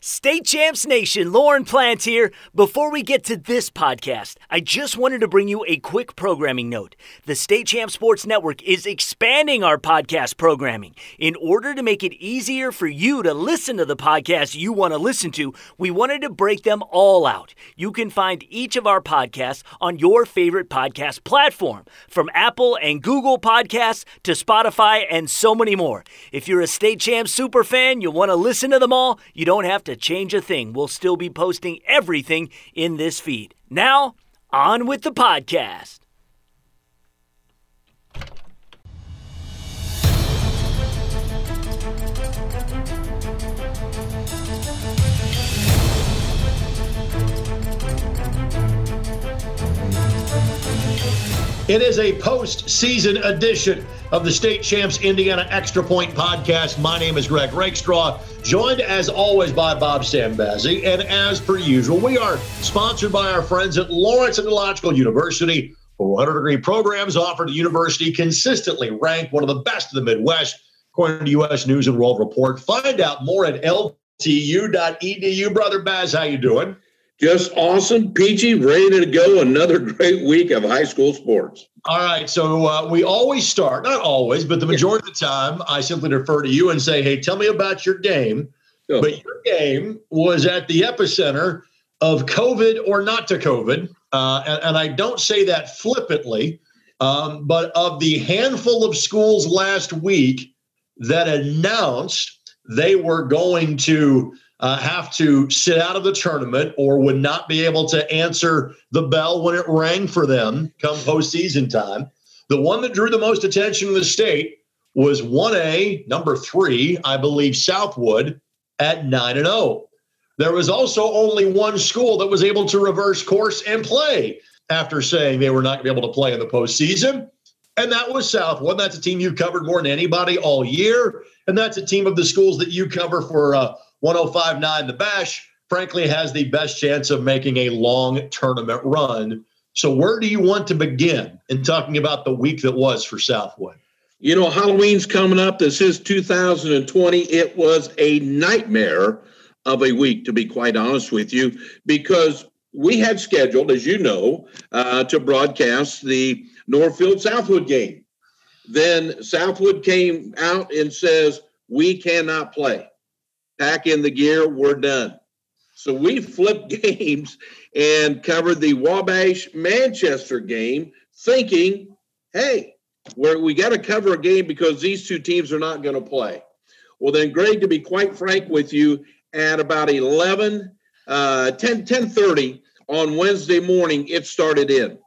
State Champs Nation, Lauren Plant here. Before we get to this podcast, I just wanted to bring you a quick programming note. The State Champs Sports Network is expanding our podcast programming. In order to make it easier for you to listen to the podcasts you want to listen to, we wanted to break them all out. You can find each of our podcasts on your favorite podcast platform, from Apple and Google Podcasts to Spotify and so many more. If you're a State Champs super fan, you want to listen to them all, you don't have to change a thing. We'll still be posting everything in this feed. Now, on with the podcast. It is a post-season edition of the State Champs Indiana Extra Point podcast. My name is Greg Rakestraw, joined as always by Bob Stambazzi. And as per usual, we are sponsored by our friends at Lawrence Technological University. 400 degree programs offered at university consistently ranked one of the best in the Midwest, according to U.S. News and World Report. Find out more at ltu.edu. Brother Baz, how you doing? Just awesome, peachy, ready to go. Another great week of high school sports. All right. So uh, we always start, not always, but the majority of the time, I simply refer to you and say, hey, tell me about your game. But your game was at the epicenter of COVID or not to COVID. Uh, and, and, I don't say that flippantly, um, but of the handful of schools last week that announced they were going to uh, have to sit out of the tournament or would not be able to answer the bell when it rang for them come postseason time. The one that drew the most attention in the state was 1A, number three, I believe, Southwood at 9 and 0. There was also only one school that was able to reverse course and play after saying they were not going to be able to play in the postseason. And that was Southwood. That's a team you covered more than anybody all year. And that's a team of the schools that you cover for uh, 1059 The Bash, frankly, has the best chance of making a long tournament run. So, where do you want to begin in talking about the week that was for Southwood? You know, Halloween's coming up. This is 2020. It was a nightmare of a week, to be quite honest with you, because we had scheduled, as you know, uh, to broadcast the Northfield Southwood game. Then Southwood came out and says, We cannot play pack in the gear, we're done. So we flipped games and covered the Wabash Manchester game, thinking, hey, where we got to cover a game because these two teams are not going to play. Well, then, Greg, to be quite frank with you, at about 11, uh, 10, 10 30 on Wednesday morning, it started in.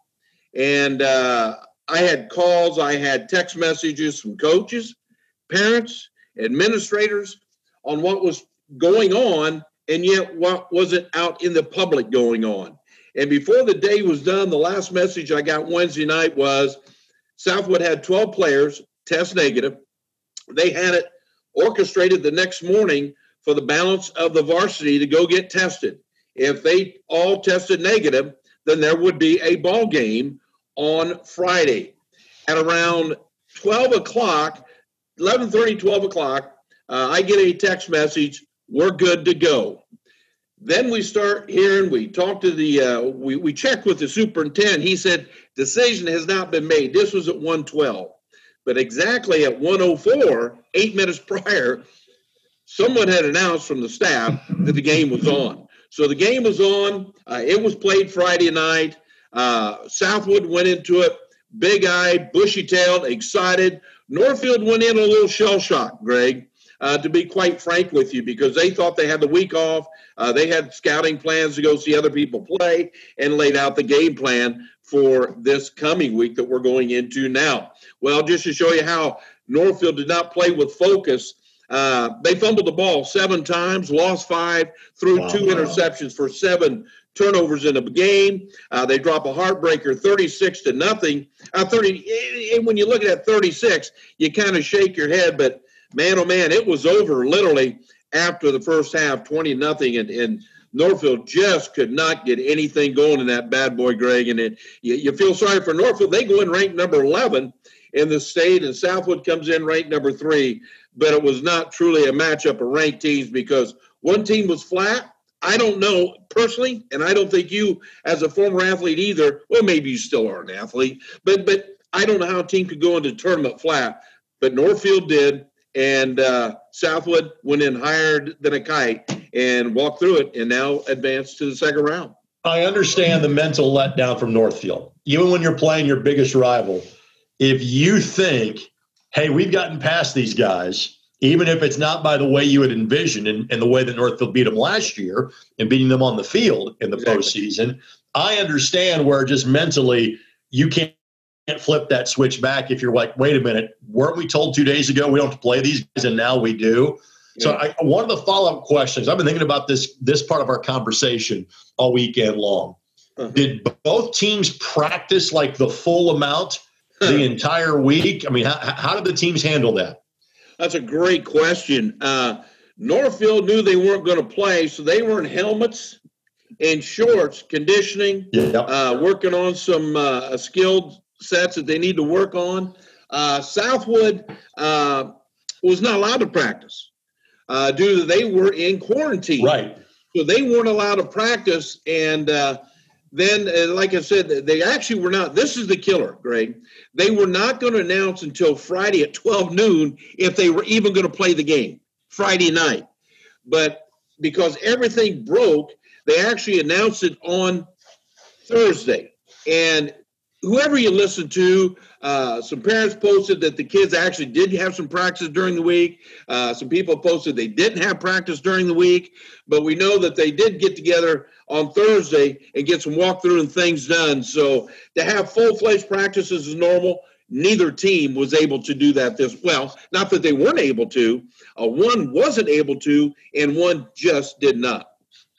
And uh, I had calls, I had text messages from coaches, parents, administrators, on what was going on and yet what wasn't out in the public going on. And before the day was done, the last message I got Wednesday night was Southwood had 12 players test negative. They had it orchestrated the next morning for the balance of the varsity to go get tested. If they all tested negative, then there would be a ball game on Friday. At around 12 o'clock, 11:30, 12 o'clock, uh, I get a text message. We're good to go. Then we start hearing. We talk to the. Uh, we we check with the superintendent. He said decision has not been made. This was at 112, but exactly at 104, eight minutes prior, someone had announced from the staff that the game was on. So the game was on. Uh, it was played Friday night. Uh, Southwood went into it big eyed, bushy tailed, excited. Northfield went in a little shell shock, Greg uh, to be quite frank with you, because they thought they had the week off. Uh, they had scouting plans to go see other people play and laid out the game plan for this coming week that we're going into now. Well, just to show you how Northfield did not play with focus, uh, they fumbled the ball seven times, lost five, threw wow. two interceptions for seven turnovers in a game. Uh, they drop a heartbreaker, 36 to nothing. Uh, 30. And when you look at that 36, you kind of shake your head, but man, oh man, it was over literally after the first half, 20 nothing, and, and Northfield just could not get anything going in that bad boy, Greg. And it, you, you feel sorry for Northfield. They go in ranked number 11 in the state, and Southwood comes in ranked number three. But it was not truly a matchup of ranked teams because one team was flat. I don't know personally, and I don't think you, as a former athlete, either. Well, maybe you still are an athlete, but but I don't know how a team could go into tournament flat. But Northfield did, and uh, Southwood went in higher than a kite and walked through it, and now advanced to the second round. I understand the mental letdown from Northfield. Even when you're playing your biggest rival, if you think, hey, we've gotten past these guys, even if it's not by the way you had envisioned and, and the way that Northfield beat them last year and beating them on the field in the exactly. postseason, I understand where just mentally you can't flip that switch back if you're like, wait a minute, weren't we told two days ago we don't play these guys and now we do? Yeah. So I, one of the follow-up questions, I've been thinking about this this part of our conversation all weekend long. Uh-huh. Did both teams practice like the full amount the entire week? I mean, how, how did the teams handle that? That's a great question. Uh, Northfield knew they weren't going to play, so they were in helmets and shorts, conditioning, uh, working on some uh, skilled sets that they need to work on. Uh, Southwood uh, was not allowed to practice uh, due to they were in quarantine. Right. So they weren't allowed to practice. And uh, then, uh, like I said, they actually were not. This is the killer, Greg. They were not going to announce until Friday at 12 noon if they were even going to play the game Friday night. But because everything broke, they actually announced it on Thursday. And whoever you listen to, uh, some parents posted that the kids actually did have some practice during the week. Uh, some people posted they didn't have practice during the week, but we know that they did get together on Thursday and get some walkthrough and things done. So to have full fledged practices is normal. Neither team was able to do that this well. Not that they weren't able to. Uh, one wasn't able to, and one just did not.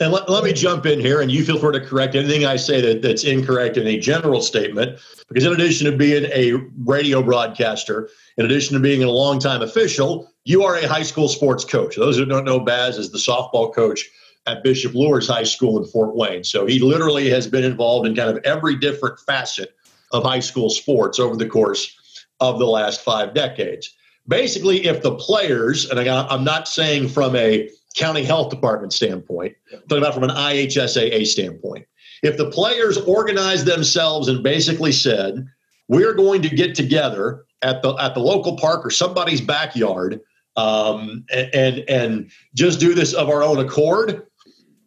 And let, let me jump in here, and you feel free to correct anything I say that, that's incorrect in a general statement. Because in addition to being a radio broadcaster, in addition to being a longtime official, you are a high school sports coach. Those who don't know, Baz is the softball coach at Bishop Luers High School in Fort Wayne. So he literally has been involved in kind of every different facet of high school sports over the course of the last five decades. Basically, if the players, and I'm not saying from a county health department standpoint, talking about from an IHSAA standpoint. If the players organized themselves and basically said, we're going to get together at the at the local park or somebody's backyard um, and, and and just do this of our own accord,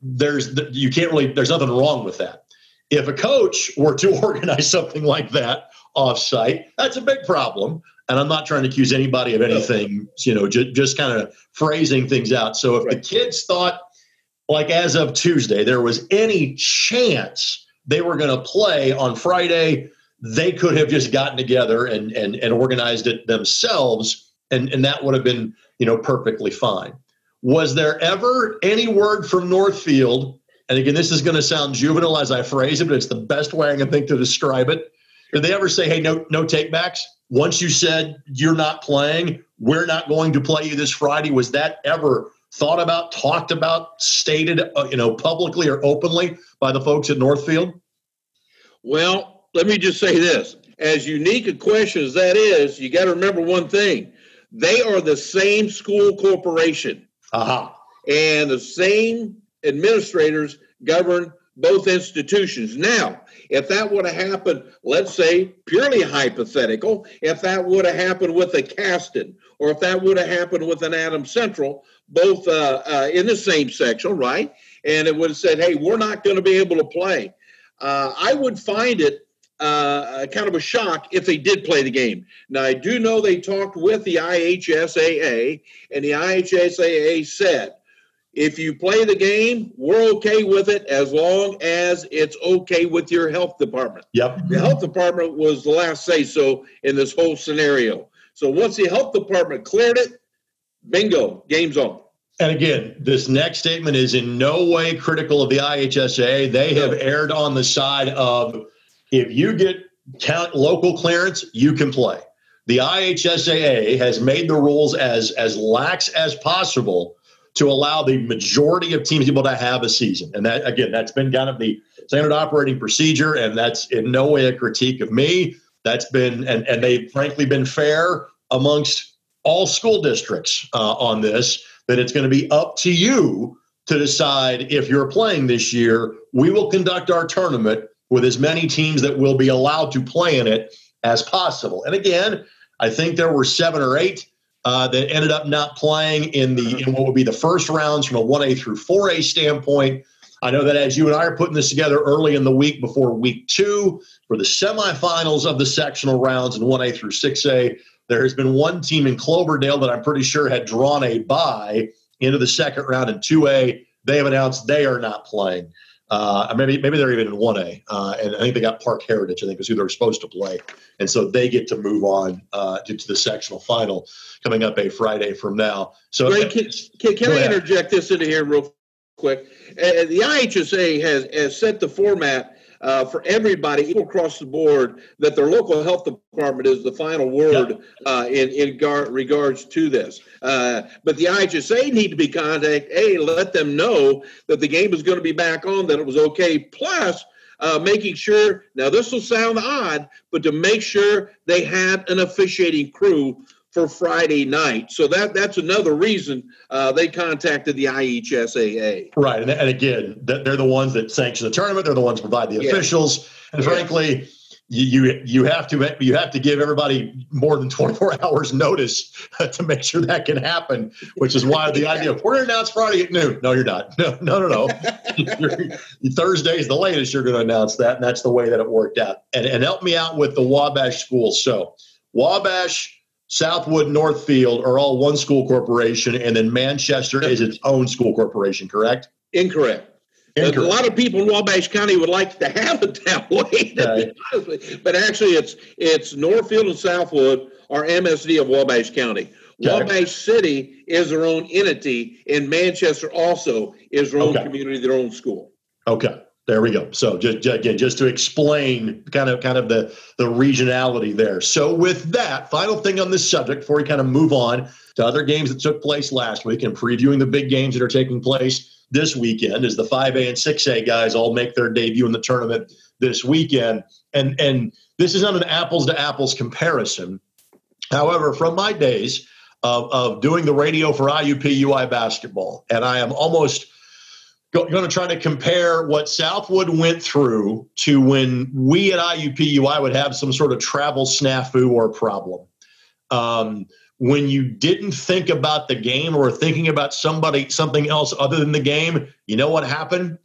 there's you can't really there's nothing wrong with that. If a coach were to organize something like that offsite, that's a big problem and I'm not trying to accuse anybody of anything, you know, just, just kind of phrasing things out. So if right. the kids thought, like as of Tuesday, there was any chance they were going to play on Friday, they could have just gotten together and and, and organized it themselves, and, and that would have been, you know, perfectly fine. Was there ever any word from Northfield? And again, this is going to sound juvenile as I phrase it, but it's the best way I can think to describe it. Did they ever say, "Hey, no, no takebacks"? once you said you're not playing, we're not going to play you this Friday, was that ever thought about, talked about, stated, uh, you know, publicly or openly by the folks at Northfield? Well, let me just say this: as unique a question as that is, you got to remember one thing: they are the same school corporation, uh-huh. and the same administrators govern both institutions. Now, if that would have happened, let's say purely hypothetical, if that would have happened with a Caston or if that would have happened with an Adams Central, both uh, uh, in the same section, right? And it would have said, hey, we're not going to be able to play. Uh, I would find it uh, kind of a shock if they did play the game. Now, I do know they talked with the IHSAA, and the IHSAA said, if you play the game, we're okay with it as long as it's okay with your health department. Yep. The health department was the last say so in this whole scenario. So once the health department cleared it, bingo, game's on. And again, this next statement is in no way critical of the IHSA. They have erred on the side of if you get local clearance, you can play. The IHSAA has made the rules as as lax as possible to allow the majority of teams able to have a season. And that, again, that's been kind of the standard operating procedure. And that's in no way a critique of me. That's been, and, and they've frankly been fair amongst all school districts uh, on this, that it's going to be up to you to decide if you're playing this year. We will conduct our tournament with as many teams that will be allowed to play in it as possible. And again, I think there were seven or eight uh, that ended up not playing in the in what would be the first rounds from a 1A through 4A standpoint. I know that as you and I are putting this together early in the week before week two for the semifinals of the sectional rounds in 1A through 6A, there has been one team in Cloverdale that I'm pretty sure had drawn a bye into the second round in 2A. They have announced they are not playing. Uh, maybe maybe they're even in 1A. Uh, and I think they got Park Heritage, I think is who they're supposed to play. And so they get to move on uh, to, to, the sectional final coming up a Friday from now. So, can, can, can I interject this into here real quick? Uh, the IHSA has, has set the format uh, for everybody across the board that their local health department is the final word uh, in in gar- regards to this. Uh, but the IHSA need to be contacted. A, let them know that the game is going to be back on, that it was okay. Plus. Uh, making sure now this will sound odd, but to make sure they had an officiating crew for Friday night. So that that's another reason uh, they contacted the IHSAA. Right, and, and again, they're the ones that sanction the tournament. They're the ones that provide the yeah. officials, and yeah. frankly. You, you have to you have to give everybody more than 24 hours notice to make sure that can happen which is why the idea of we're going to announce Friday at noon no you're not no no no no Thursday is the latest you're going to announce that and that's the way that it worked out and and help me out with the Wabash schools so Wabash Southwood, Northfield are all one school corporation, and then Manchester is its own school corporation, correct? Incorrect. Incorrect. A lot of people in Wabash County would like to have it that way, okay. but actually, it's it's Northfield and Southwood are MSD of Wabash County. Okay. Wabash City is their own entity, and Manchester also is their own okay. community, their own school. Okay. There we go. So just, again, just to explain kind of kind of the the regionality there. So with that, final thing on this subject before we kind of move on to other games that took place last week and previewing the big games that are taking place this weekend as the 5A and 6A guys all make their debut in the tournament this weekend. And and this is not an apples to apples comparison. However, from my days of, of doing the radio for IUPUI basketball, and I am almost going to try to compare what Southwood went through to when we at IUPUI would have some sort of travel snafu or problem. Um, when you didn't think about the game or thinking about somebody something else other than the game, you know what happened?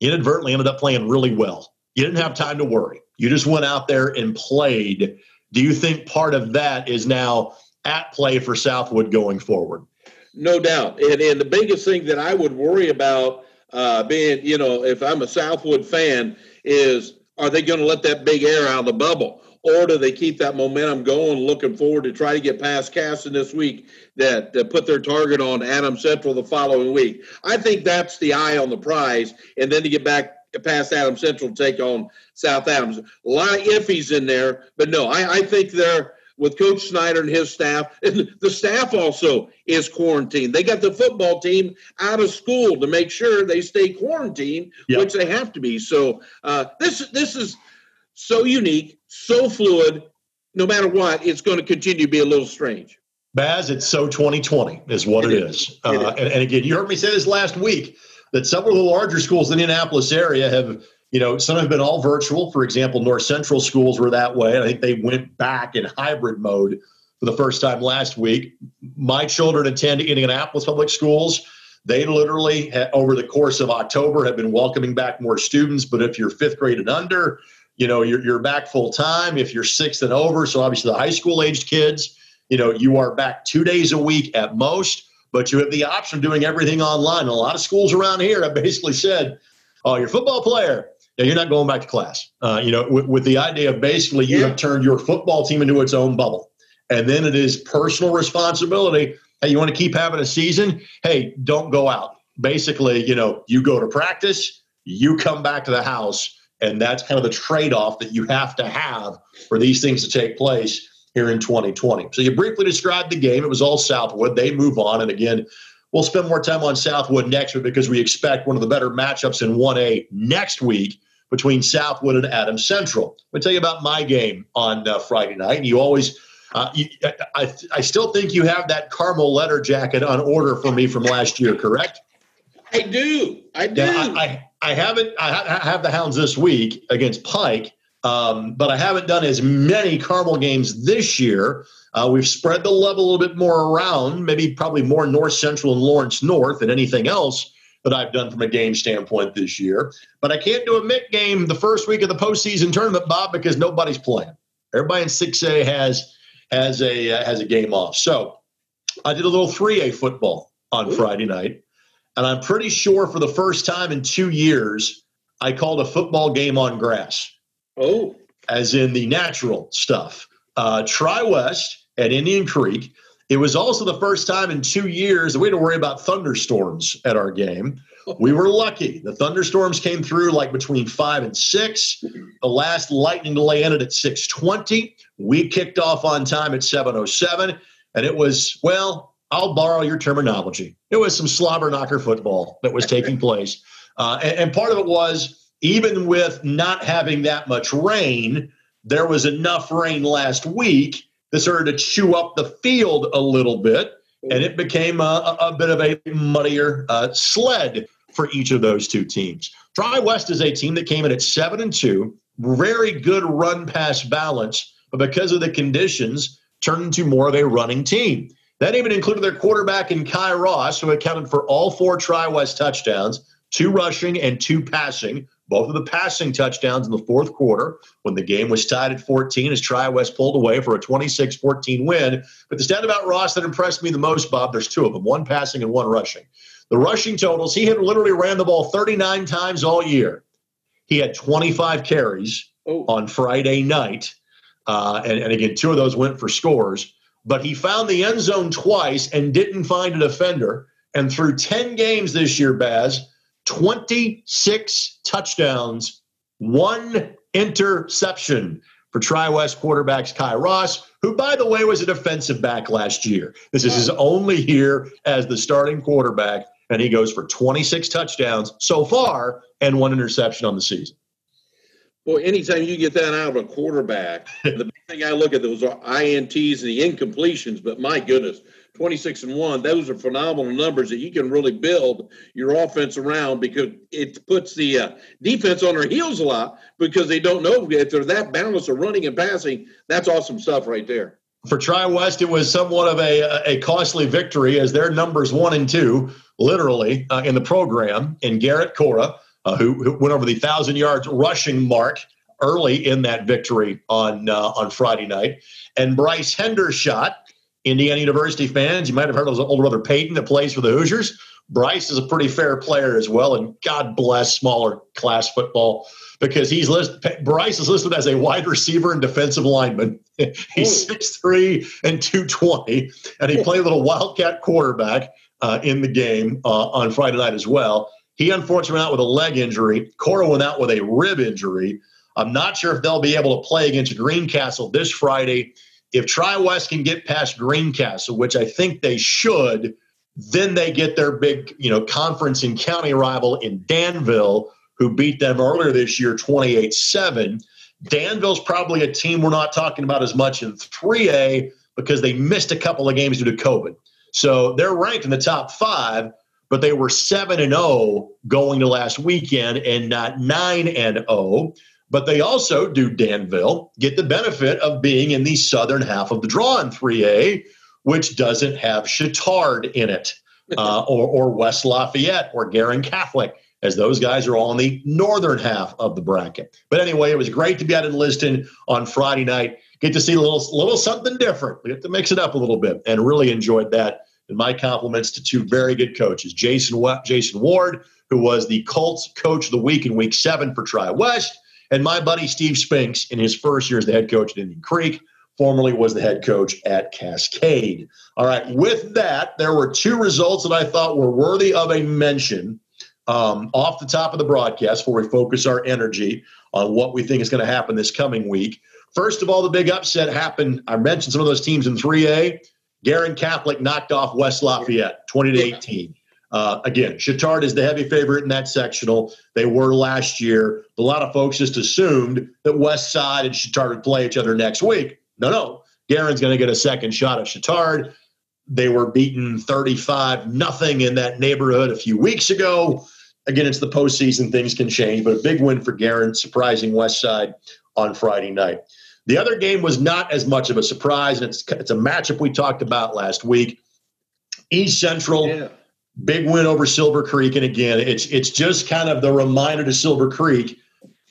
You inadvertently ended up playing really well. You didn't have time to worry. You just went out there and played. Do you think part of that is now at play for Southwood going forward? No doubt. And, and the biggest thing that I would worry about uh, being, you know, if I'm a Southwood fan, is are they going to let that big air out of the bubble? Or do they keep that momentum going, looking forward to try to get past Caston this week that, put their target on Adam Central the following week? I think that's the eye on the prize. And then to get back past Adam Central take on South Adams. A lot of iffies in there, but no, I, I think they're with Coach Snyder and his staff. And the staff also is quarantined. They got the football team out of school to make sure they stay quarantined, yep. which they have to be. So uh, this this is so unique, so fluid. No matter what, it's going to continue to be a little strange. Baz, it's so 2020 is what it, it is. is. Uh, And, and again, you heard me say this last week that several of the larger schools in the Indianapolis area have you know, some have been all virtual. For example, North Central schools were that way. I think they went back in hybrid mode for the first time last week. My children attend Indianapolis public schools. They literally, over the course of October, have been welcoming back more students. But if you're fifth grade and under, you know, you're, you're back full time. If you're sixth and over, so obviously the high school aged kids, you know, you are back two days a week at most. But you have the option of doing everything online. And a lot of schools around here have basically said, "Oh, your football player, yeah, you're not going back to class. Uh, you know, with, with, the idea of basically you yeah. have turned your football team into its own bubble. And then it is personal responsibility. Hey, you want to keep having a season? Hey, don't go out. Basically, you know, you go to practice, you come back to the house, and that's kind of the trade off that you have to have for these things to take place here in 2020. So you briefly described the game. It was all Southwood. They move on. And again, We'll spend more time on Southwood next week because we expect one of the better matchups in 1A next week between Southwood and Adams Central. Let me tell you about my game on uh, Friday night. And you always, uh, you, I, I still think you have that Carmel letter jacket on order for me from last year, correct? I do. I do. Yeah, I, I, I, haven't. I have the Hounds this week against Pike, um, but I haven't done as many Carmel games this year. Uh, we've spread the love a little bit more around, maybe probably more North Central and Lawrence North than anything else that I've done from a game standpoint this year. But I can't do a MIC game the first week of the postseason tournament, Bob, because nobody's playing. Everybody in 6A has has a uh, has a game off. So I did a little 3A football on Ooh. Friday night, and I'm pretty sure for the first time in two years, I called a football game on grass. Oh, as in the natural stuff. Uh, Tri West at Indian Creek it was also the first time in two years that we had to worry about thunderstorms at our game. We were lucky. The thunderstorms came through like between five and six. The last lightning delay ended at 620. We kicked off on time at 707. And it was, well, I'll borrow your terminology. It was some slobber knocker football that was taking place. Uh, and, and part of it was even with not having that much rain, there was enough rain last week that started to chew up the field a little bit, and it became a, a bit of a muddier uh, sled for each of those two teams. Tri West is a team that came in at seven and two, very good run pass balance, but because of the conditions, turned into more of a running team. That even included their quarterback in Kai Ross, who accounted for all four Tri West touchdowns, two rushing and two passing, both of the passing touchdowns in the fourth quarter when the game was tied at 14 as Tri West pulled away for a 26 14 win. But the stat about Ross that impressed me the most, Bob, there's two of them one passing and one rushing. The rushing totals, he had literally ran the ball 39 times all year. He had 25 carries oh. on Friday night. Uh, and, and again, two of those went for scores. But he found the end zone twice and didn't find a defender. And through 10 games this year, Baz, 26 touchdowns, one interception for Tri West quarterbacks Kai Ross, who, by the way, was a defensive back last year. This is his only year as the starting quarterback, and he goes for 26 touchdowns so far and one interception on the season. Well, anytime you get that out of a quarterback, the big thing I look at those are INTs and the incompletions, but my goodness, 26 and 1 those are phenomenal numbers that you can really build your offense around because it puts the uh, defense on their heels a lot because they don't know if they're that balanced of running and passing. That's awesome stuff right there. For tri west it was somewhat of a, a costly victory as their numbers one and two literally uh, in the program in garrett cora uh, who, who, went over the thousand yards rushing mark early in that victory on uh, on friday night. And bryce hendershot Indiana University fans, you might have heard of his older brother Peyton that plays for the Hoosiers. Bryce is a pretty fair player as well, and God bless smaller class football because he's listed. Bryce is listed as a wide receiver and defensive lineman. he's six three and two twenty, and he played a little wildcat quarterback uh, in the game uh, on Friday night as well. He unfortunately went out with a leg injury. Cora went out with a rib injury. I'm not sure if they'll be able to play against Greencastle this Friday if Tri West can get past Greencastle, which I think they should, then they get their big, you know, conference and county rival in Danville, who beat them earlier this year 28 7. Danville's probably a team we're not talking about as much in 3A because they missed a couple of games due to COVID. So they're ranked in the top five, but they were 7 and 0 going to last weekend and not 9 and 0. But they also do Danville get the benefit of being in the southern half of the draw in 3A, which doesn't have Chatard in it, uh, or, or West Lafayette or Guerin Catholic, as those guys are all in the northern half of the bracket. But anyway, it was great to be out in Lizton on Friday night. Get to see a little, little something different. We have to mix it up a little bit, and really enjoyed that. And my compliments to two very good coaches, Jason Jason Ward, who was the Colts Coach of the Week in Week Seven for Tri West and my buddy Steve Spinks, in his first year as the head coach at Indian Creek, formerly was the head coach at Cascade. All right, with that, there were two results that I thought were worthy of a mention um, off the top of the broadcast before we focus our energy on what we think is going to happen this coming week. First of all, the big upset happened. I mentioned some of those teams in 3A. Guerin Catholic knocked off West Lafayette 20 to 18. Uh, again, Chatard is the heavy favorite in that sectional. They were last year. A lot of folks just assumed that West Side and Chatard would play each other next week. No, no. Guerin's going to get a second shot at Chatard. they were beaten 35 nothing in that neighborhood a few weeks ago. Again, it's the postseason; things can change. But a big win for Guerin, surprising West Side on Friday night. The other game was not as much of a surprise, and it's it's a matchup we talked about last week. East Central, yeah. Big win over Silver Creek, and again, it's it's just kind of the reminder to Silver Creek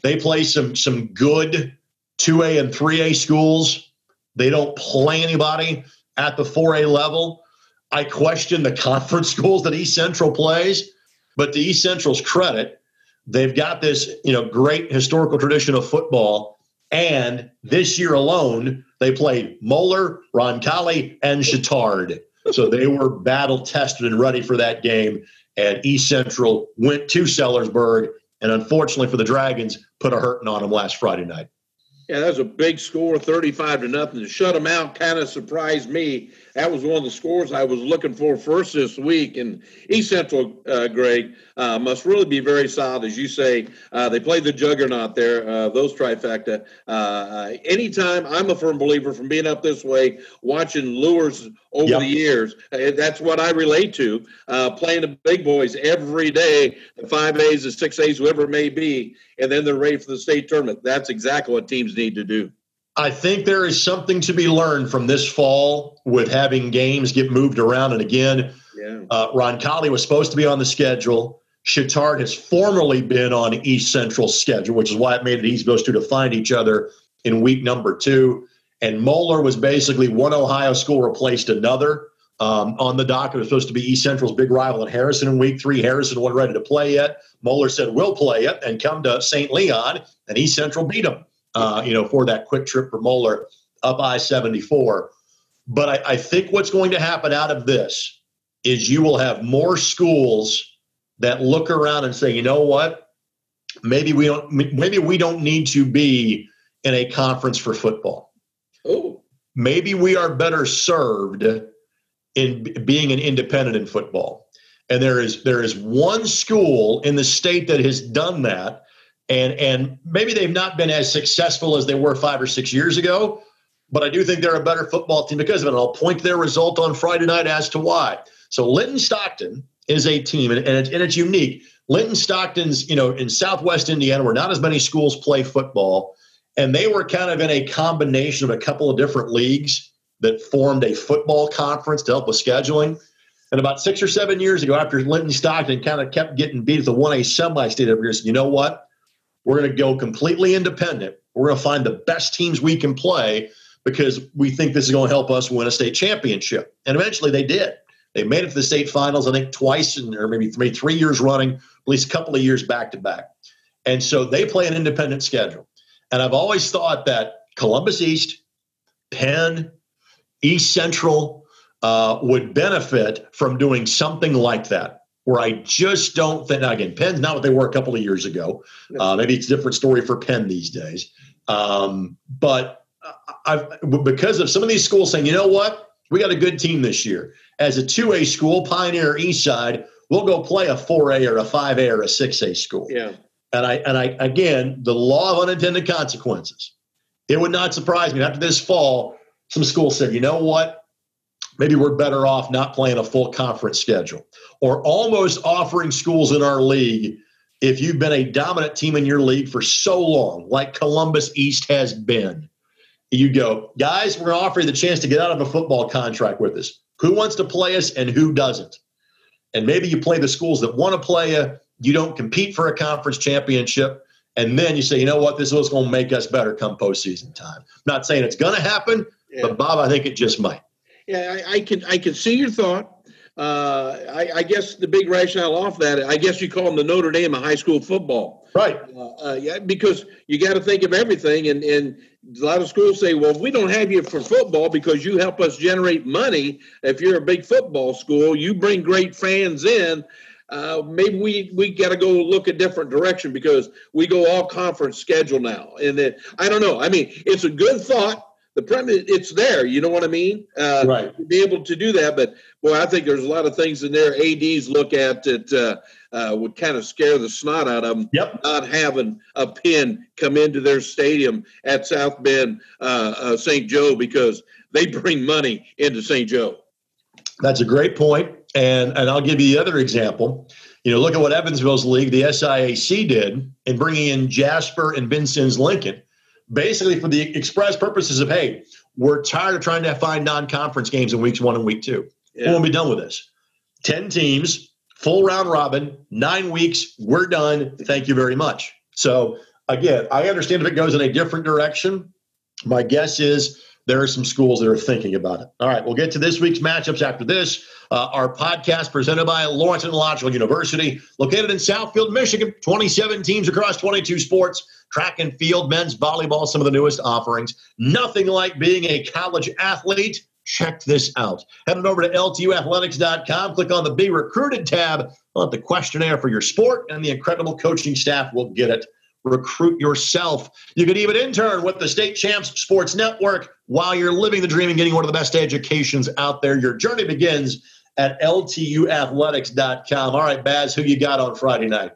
they play some some good two A and three A schools. They don't play anybody at the four A level. I question the conference schools that East Central plays, but to East Central's credit, they've got this you know great historical tradition of football and this year alone, they played Moeller, Roncalli, and Chatard. So they were battle tested and ready for that game. And East Central went to Sellersburg, and unfortunately for the Dragons, put a hurting on them last Friday night. Yeah, that was a big score, 35 to nothing. To shut them out kind of surprised me. That was one of the scores I was looking for first this week. And East Central, uh, Greg, uh, must really be very solid. As you say, uh, they played the juggernaut there, uh, those trifecta. Uh, uh, anytime, I'm a firm believer from being up this way, watching Luers over yep. the years, that's what I relate to. playing the big boys every day, the five A's, the six A's, whoever it may be, and then they're ready for the state tournament. That's exactly what teams need to do. I think there is something to be learned from this fall with having games get moved around. And again, yeah. uh, Roncalli was supposed to be on the schedule. Chatard has formerly been on East Central's schedule, which is why it made it easy for those two to find each other in week number two. And Moeller was basically one Ohio school replaced another um, on the docket. It was supposed to be East Central's big rival at Harrison in week three. Harrison wasn't ready to play yet. Moeller said, We'll play it and come to St. Leon, and East Central beat them, uh, you know, for that quick trip for Moeller up I 74. But I, I think what's going to happen out of this is you will have more schools that look around and say, you know what, maybe we don't maybe we don't need to be in a conference for football. Oh. Maybe we are better served in being an independent in football. And there is there is one school in the state that has done that. And and maybe they've not been as successful as they were five or six years ago, but I do think they're a better football team because of it. And I'll point their result on Friday night as to why. So Linton Stockton is a team, and, and, it's, and it's unique. Linton Stockton's, you know, in Southwest Indiana, where not as many schools play football, and they were kind of in a combination of a couple of different leagues that formed a football conference to help with scheduling. And about six or seven years ago, after Linton Stockton kind of kept getting beat at the 1A semi state every year, said, you know what? We're going to go completely independent. We're going to find the best teams we can play because we think this is going to help us win a state championship. And eventually they did. They made it to the state finals, I think, twice, in, or maybe three, three years running, at least a couple of years back to back. And so they play an independent schedule. And I've always thought that Columbus East, Penn, East Central uh, would benefit from doing something like that. Where I just don't think, now again, Penn's not what they were a couple of years ago. Uh, maybe it's a different story for Penn these days. Um, but I've, because of some of these schools saying, you know what, we got a good team this year as a 2A school, Pioneer East Side, we'll go play a 4A or a 5A or a 6A school. Yeah. And I and I again, the law of unintended consequences. It would not surprise me after this fall, some schools said, you know what? Maybe we're better off not playing a full conference schedule or almost offering schools in our league if you've been a dominant team in your league for so long, like Columbus East has been, you go, guys, we're going to offer you the chance to get out of a football contract with us. Who wants to play us and who doesn't? And maybe you play the schools that want to play you. You don't compete for a conference championship. And then you say, you know what, this is what's going to make us better come postseason time. I'm not saying it's going to happen, yeah. but Bob, I think it just might. Yeah, I, I can I can see your thought. Uh, I, I, guess the big rationale off that, I guess you call them the Notre Dame of high school football. Right. Uh, uh, yeah, because you got to think of everything. And, and a lot of schools say, well, we don't have you for football because you help us generate money. If you're a big football school, you bring great fans in. Uh, maybe we we got to go look a different direction because we go all conference schedule now. And then, I don't know. I mean, it's a good thought the premise it's there you know what i mean? Uh, right. to be able to do that but boy i think there's a lot of things in there ads look at that uh, uh, would kind of scare the snot out of them yep. Not having a Penn come into their stadium at south bend uh, uh, st joe because they bring money into st joe. That's a great. And, and I'll give you the other example. You know, look at what Evansville's league, the SIAC, did in bringing in Jasper and Vincennes Lincoln, basically for the express purposes of, hey, we're tired of trying to find non-conference games in weeks one and week two. Yeah. We'll be done with this. 10 teams, full round robin, nine weeks, we're done. Thank you very much. So again, I understand if it goes in a different direction. My guess is there are some schools that are thinking about it. All right, we'll get to this week's matchups after this. Uh, our podcast presented by Lawrence Technological University, located in Southfield, Michigan. 27 teams across 22 sports, track and field, men's volleyball, some of the newest offerings. Nothing like being a college athlete. Check this out. Head on over to ltuathletics.com, click on the Be Recruited tab, fill out the questionnaire for your sport, and the incredible coaching staff will get it recruit yourself. You could even intern with the State Champs Sports Network while you're living the dream and getting one of the best educations out there. Your journey begins at ltuathletics.com. All right, Baz, who you got on Friday night?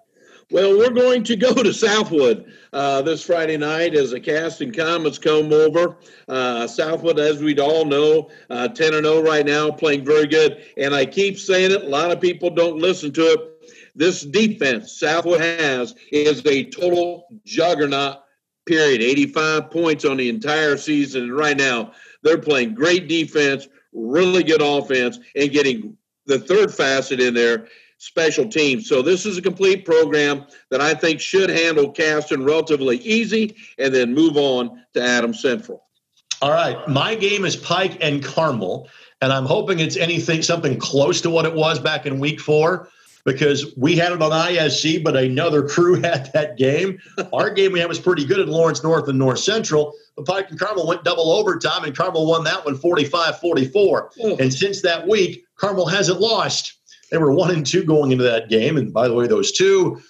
Well, we're going to go to Southwood uh, this Friday night as the Caston Comets come over. Uh, Southwood, as we'd all know, uh, 10 and 0 right now, playing very good. And I keep saying it, a lot of people don't listen to it. This defense Southwood has is a total juggernaut, period. 85 points on the entire season. And right now, they're playing great defense, really good offense, and getting the third facet in there special teams. So this is a complete program that I think should handle Caston relatively easy and then move on to Adam Central. All right. My game is Pike and Carmel, and I'm hoping it's anything something close to what it was back in week four because we had it on ISC, but another crew had that game. Our game we had was pretty good at Lawrence North and North Central. But Pike and Carmel went double overtime, and Carmel won that one 45 44. And since that week, Carmel hasn't lost. They were one and two going into that game. And by the way, those two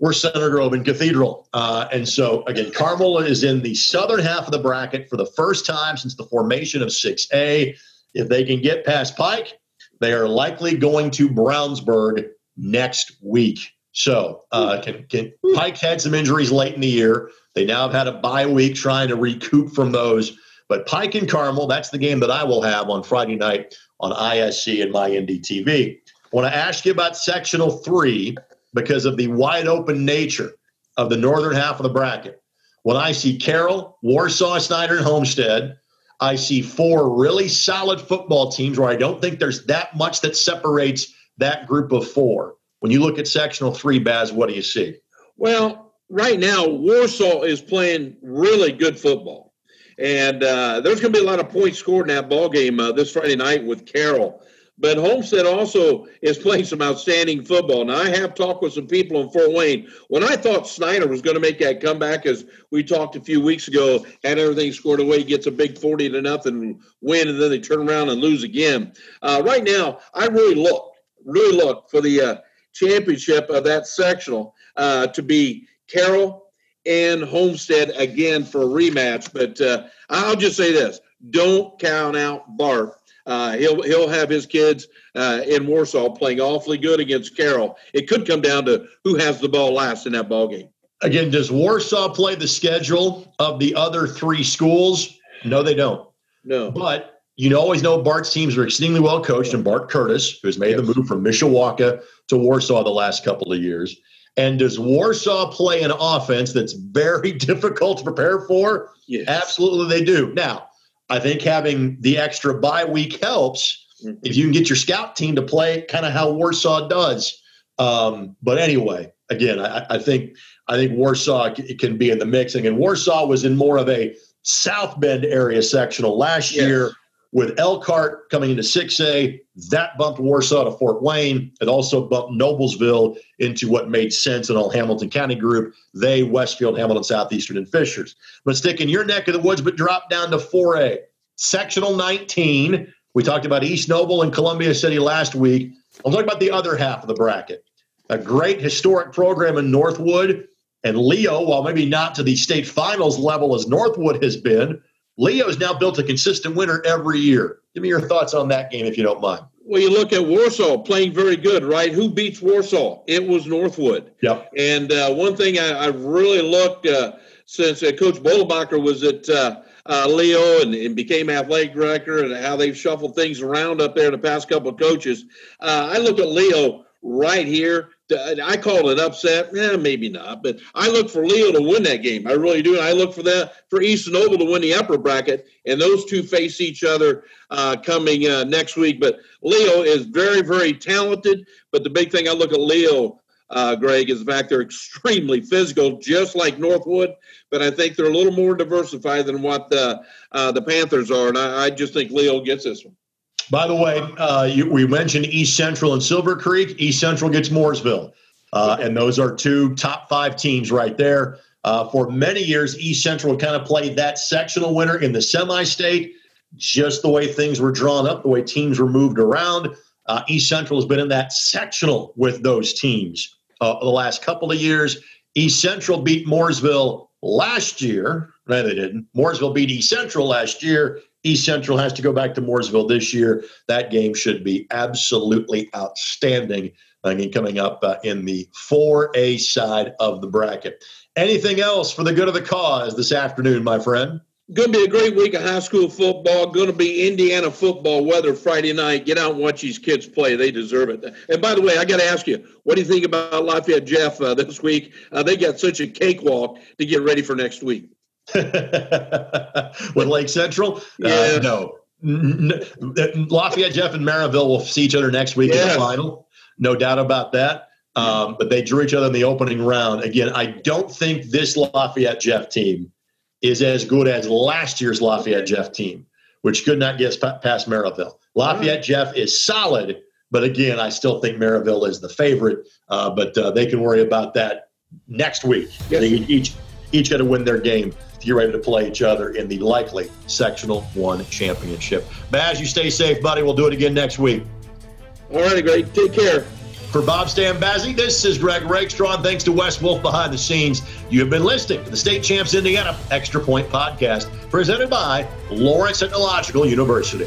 were Center Grove and Cathedral. Uh, and so, again, Carmel is in the southern half of the bracket for the first time since the formation of 6A. If they can get past Pike, they are likely going to Brownsburg next week. So uh, can, can Pike had some injuries late in the year. They now have had a bye week trying to recoup from those. But Pike and Carmel, that's the game that I will have on Friday night on ISC and my NDTV. I want to ask you about sectional three because of the wide open nature of the northern half of the bracket. When I see Carroll, Warsaw, Snyder, and Homestead, I see four really solid football teams where I don't think there's that much that separates that group of four. When you look at sectional three, Baz, what do you see? Well, right now, Warsaw is playing really good football. And uh, there's going to be a lot of points scored in that ball game uh, this Friday night with Carroll. But Homestead also is playing some outstanding football. Now, I have talked with some people in Fort Wayne. When I thought Snyder was going to make that comeback, as we talked a few weeks ago, had everything scored away, gets a big 40 to nothing win, and then they turn around and lose again. Uh, right now, I really look really look for the uh, championship of that sectional uh, to be Carroll and Homestead again for a rematch. But uh, I'll just say this: don't count out Bart. Uh, he'll he'll have his kids uh, in Warsaw playing awfully good against Carroll. It could come down to who has the ball last in that ball game. Again, does Warsaw play the schedule of the other three schools? No, they don't. No. But you always know Bart's teams are extremely well coached, and Bart Curtis, who's made yes. the move from Mishawaka to Warsaw the last couple of years. And does Warsaw play an offense that's very difficult to prepare for? Yes. Absolutely, they do. Now, I think having the extra bye week helps mm-hmm. if you can get your scout team to play kind of how Warsaw does. Um, but anyway, again, I, I, think I think Warsaw can be in the mixing, and Warsaw was in more of a South Bend area sectional last yes. year with Elkhart coming into 6A, that bumped Warsaw to Fort Wayne. It also bumped Noblesville into what made sense in all Hamilton County group. They, Westfield, Hamilton, Southeastern, and Fishers. But stick in your neck of the woods, but drop down to 4A. Sectional 19. We talked about East Noble and Columbia City last week. I'm talking about the other half of the bracket. A great historic program in Northwood. And Leo, while maybe not to the state finals level as Northwood has been, Leo's now built a consistent winner every year. Give me your thoughts on that game, if you don't mind. Well, you look at Warsaw playing very good, right? Who beats Warsaw? It was Northwood. Yep. And uh, one thing I, I really looked uh, since uh, Coach Bollbacher was at uh, uh, Leo and, and, became athletic director and how they've shuffled things around up there in the past couple of coaches. Uh, I look at Leo right here. I call it upset. Yeah, maybe not, but I look for Leo to win that game. I really do. I look for that for East Noble to win the upper bracket, and those two face each other uh, coming uh, next week. But Leo is very, very talented. But the big thing I look at Leo, uh, Greg, is the fact they're extremely physical, just like Northwood. But I think they're a little more diversified than what the uh, the Panthers are, and I, I just think Leo gets this one. By the way, uh, you, we mentioned East Central and Silver Creek. East Central gets Mooresville. Uh, and those are two top five teams right there. Uh, for many years, East Central kind of played that sectional winner in the semi state, just the way things were drawn up, the way teams were moved around. Uh, East Central has been in that sectional with those teams uh, the last couple of years. East Central beat Mooresville last year. No, they didn't. Mooresville beat East Central last year. East Central has to go back to Mooresville this year. That game should be absolutely outstanding. Again, coming up uh, in the 4A side of the bracket. Anything else for the good of the cause this afternoon, my friend? Going to be a great week of high school football. Going to be Indiana football weather Friday night. Get out and watch these kids play. They deserve it. And by the way, I got to ask you, what do you think about Lafayette Jeff uh, this week? Uh, they got such a cakewalk to get ready for next week. with Lake Central? Uh, yeah. Uh, no. Lafayette, Jeff, and Merrillville will see each other next week yeah. in the final. No doubt about that. Um, but they drew each other in the opening round. Again, I don't think this Lafayette Jeff team is as good as last year's Lafayette Jeff team, which could not get past Merrillville. Lafayette right. Jeff is solid, but again, I still think Merrillville is the favorite. Uh, but uh, they can worry about that next week. Yes. Each each got to win their game to get ready to play each other in the likely sectional one championship. Baz, you stay safe, buddy. We'll do it again next week. All righty, great. Take care. For Bob Stambazzi, this is Greg Rakestraw. Thanks to Wes Wolf behind the scenes. You have been listening to the State Champs Indiana Extra Point Podcast, presented by Lawrence Technological University.